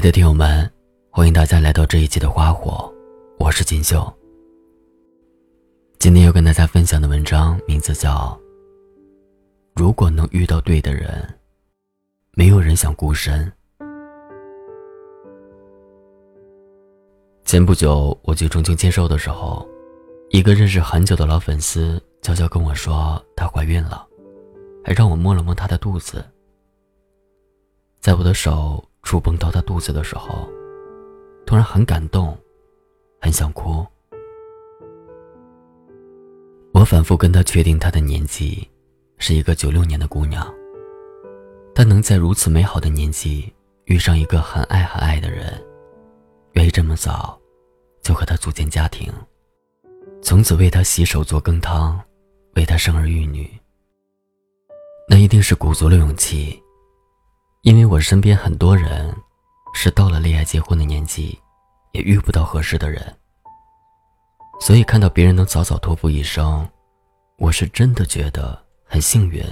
爱的听友们，欢迎大家来到这一期的《花火》，我是锦绣。今天要跟大家分享的文章名字叫《如果能遇到对的人，没有人想孤身》。前不久我去重庆签售的时候，一个认识很久的老粉丝悄悄跟我说她怀孕了，还让我摸了摸她的肚子。在我的手。触碰到他肚子的时候，突然很感动，很想哭。我反复跟他确定他的年纪，是一个九六年的姑娘。她能在如此美好的年纪遇上一个很爱很爱的人，愿意这么早就和他组建家庭，从此为他洗手做羹汤，为他生儿育女，那一定是鼓足了勇气。因为我身边很多人，是到了恋爱结婚的年纪，也遇不到合适的人，所以看到别人能早早托付一生，我是真的觉得很幸运，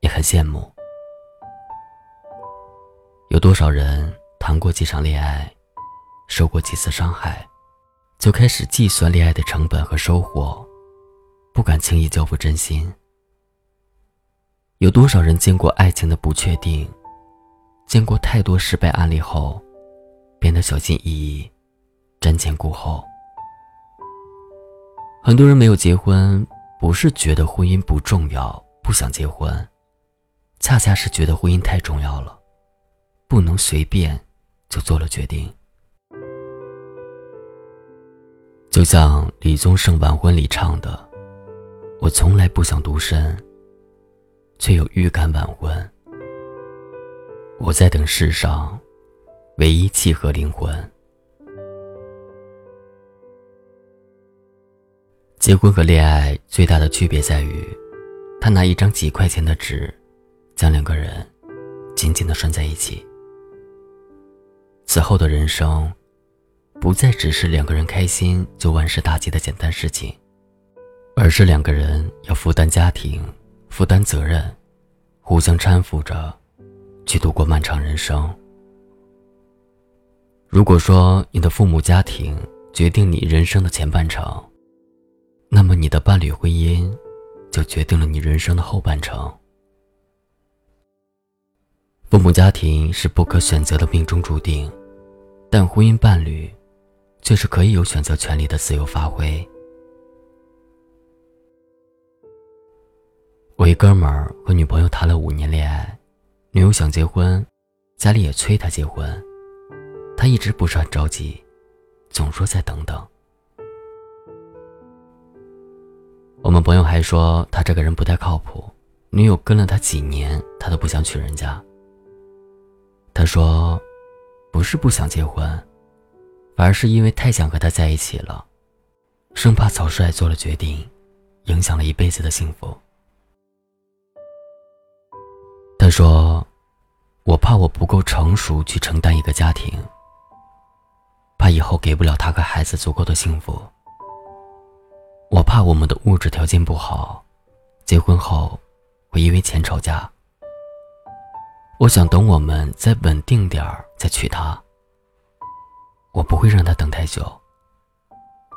也很羡慕。有多少人谈过几场恋爱，受过几次伤害，就开始计算恋爱的成本和收获，不敢轻易交付真心？有多少人见过爱情的不确定？见过太多失败案例后，变得小心翼翼、瞻前顾后。很多人没有结婚，不是觉得婚姻不重要，不想结婚，恰恰是觉得婚姻太重要了，不能随便就做了决定。就像李宗盛晚婚里唱的：“我从来不想独身，却有预感晚婚。”我在等世上唯一契合灵魂。结婚和恋爱最大的区别在于，他拿一张几块钱的纸，将两个人紧紧的拴在一起。此后的人生，不再只是两个人开心就万事大吉的简单事情，而是两个人要负担家庭、负担责任，互相搀扶着。去度过漫长人生。如果说你的父母家庭决定你人生的前半程，那么你的伴侣婚姻就决定了你人生的后半程。父母家庭是不可选择的命中注定，但婚姻伴侣却是可以有选择权利的自由发挥。我一哥们儿和女朋友谈了五年恋爱。女友想结婚，家里也催他结婚，他一直不是很着急，总说再等等。我们朋友还说他这个人不太靠谱，女友跟了他几年，他都不想娶人家。他说，不是不想结婚，反而是因为太想和他在一起了，生怕草率做了决定，影响了一辈子的幸福。说：“我怕我不够成熟去承担一个家庭，怕以后给不了他和孩子足够的幸福。我怕我们的物质条件不好，结婚后会因为钱吵架。我想等我们再稳定点儿再娶她。我不会让她等太久。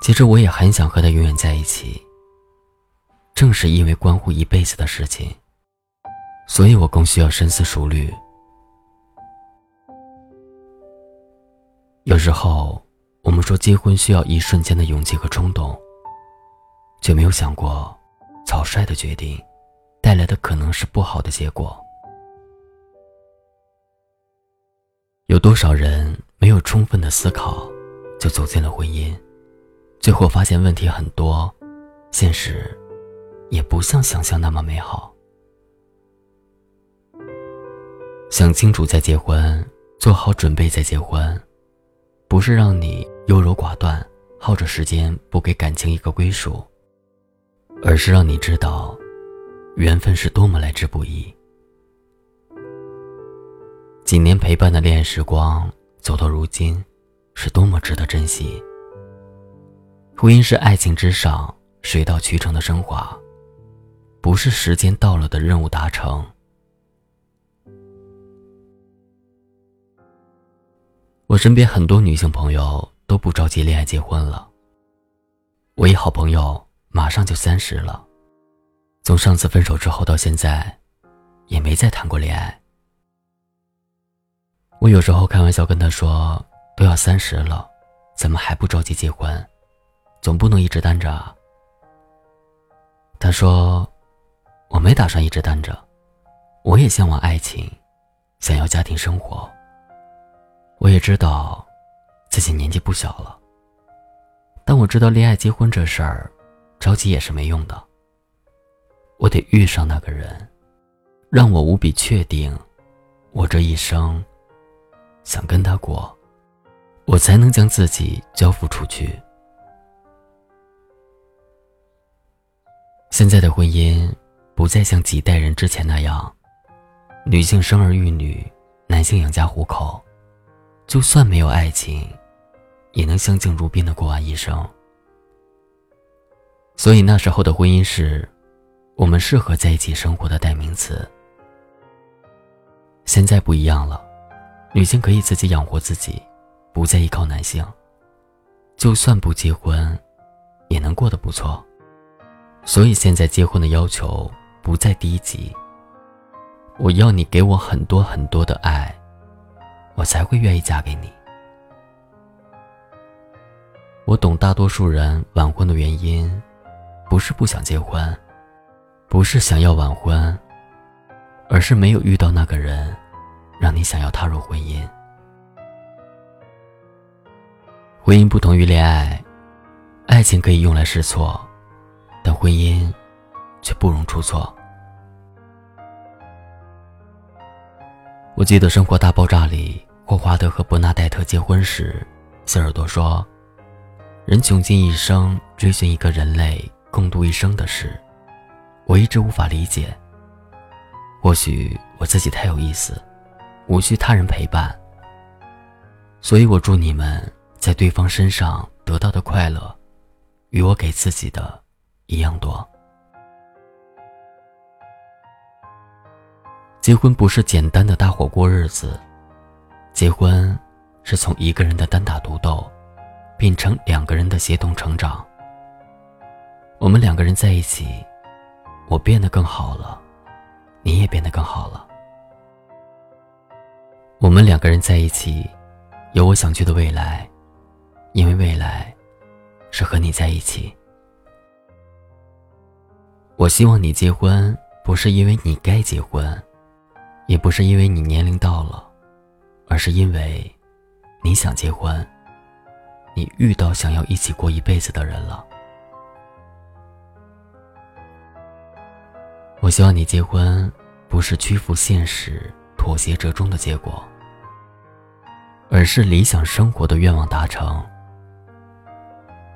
其实我也很想和她永远在一起。正是因为关乎一辈子的事情。”所以我更需要深思熟虑。有时候，我们说结婚需要一瞬间的勇气和冲动，却没有想过，草率的决定带来的可能是不好的结果。有多少人没有充分的思考，就走进了婚姻，最后发现问题很多，现实也不像想象那么美好。想清楚再结婚，做好准备再结婚，不是让你优柔寡断，耗着时间不给感情一个归属，而是让你知道，缘分是多么来之不易。几年陪伴的恋爱时光，走到如今，是多么值得珍惜。婚姻是爱情之上水到渠成的升华，不是时间到了的任务达成。我身边很多女性朋友都不着急恋爱结婚了。我一好朋友马上就三十了，从上次分手之后到现在，也没再谈过恋爱。我有时候开玩笑跟他说：“都要三十了，怎么还不着急结婚？总不能一直单着啊。”他说：“我没打算一直单着，我也向往爱情，想要家庭生活。我也知道自己年纪不小了，但我知道恋爱结婚这事儿，着急也是没用的。我得遇上那个人，让我无比确定，我这一生。”想跟他过，我才能将自己交付出去。现在的婚姻不再像几代人之前那样，女性生儿育女，男性养家糊口，就算没有爱情，也能相敬如宾的过完一生。所以那时候的婚姻是，我们适合在一起生活的代名词。现在不一样了。女性可以自己养活自己，不再依靠男性。就算不结婚，也能过得不错。所以现在结婚的要求不再低级。我要你给我很多很多的爱，我才会愿意嫁给你。我懂大多数人晚婚的原因，不是不想结婚，不是想要晚婚，而是没有遇到那个人。让你想要踏入婚姻。婚姻不同于恋爱，爱情可以用来试错，但婚姻却不容出错。我记得《生活大爆炸》里，霍华德和伯纳黛特结婚时，斯尔多说：“人穷尽一生追寻一个人类共度一生的事，我一直无法理解。或许我自己太有意思。”无需他人陪伴，所以我祝你们在对方身上得到的快乐，与我给自己的一样多。结婚不是简单的大伙过日子，结婚是从一个人的单打独斗，变成两个人的协同成长。我们两个人在一起，我变得更好了，你也变得更好了。我们两个人在一起，有我想去的未来，因为未来是和你在一起。我希望你结婚，不是因为你该结婚，也不是因为你年龄到了，而是因为你想结婚，你遇到想要一起过一辈子的人了。我希望你结婚，不是屈服现实、妥协折中的结果。而是理想生活的愿望达成。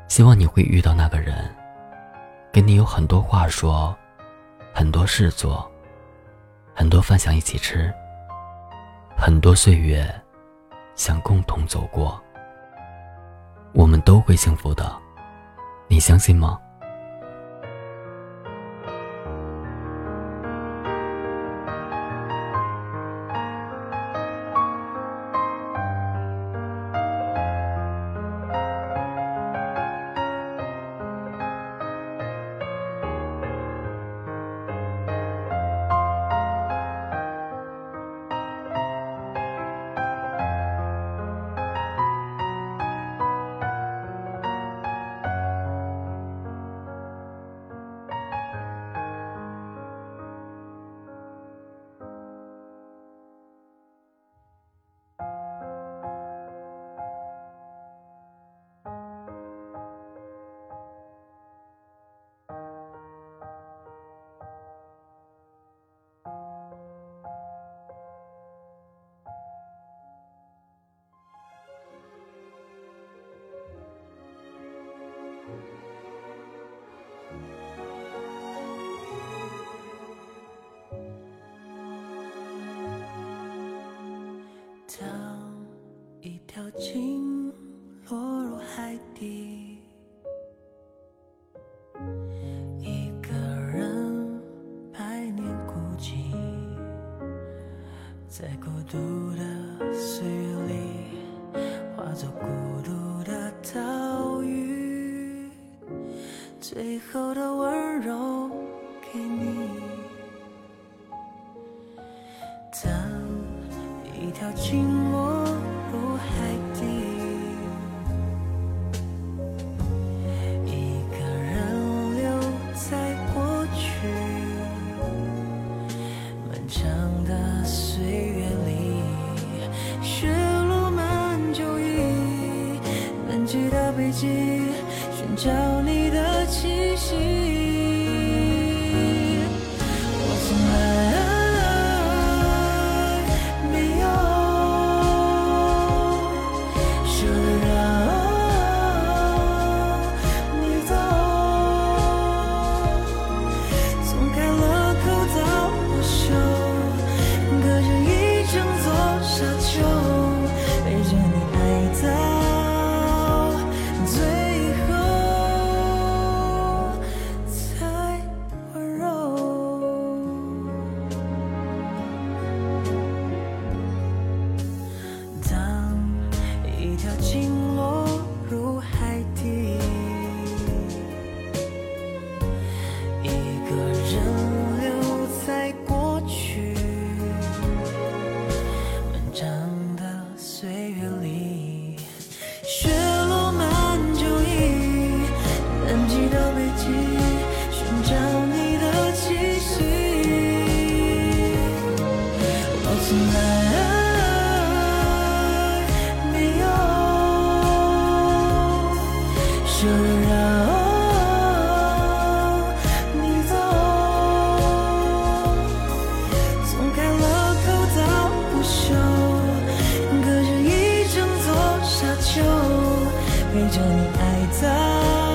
希望你会遇到那个人，跟你有很多话说，很多事做，很多饭想一起吃，很多岁月想共同走过。我们都会幸福的，你相信吗？孤独的岁月里，化作孤独的岛屿，最后的温柔给你，当一条寂寞。me. 陪着你爱的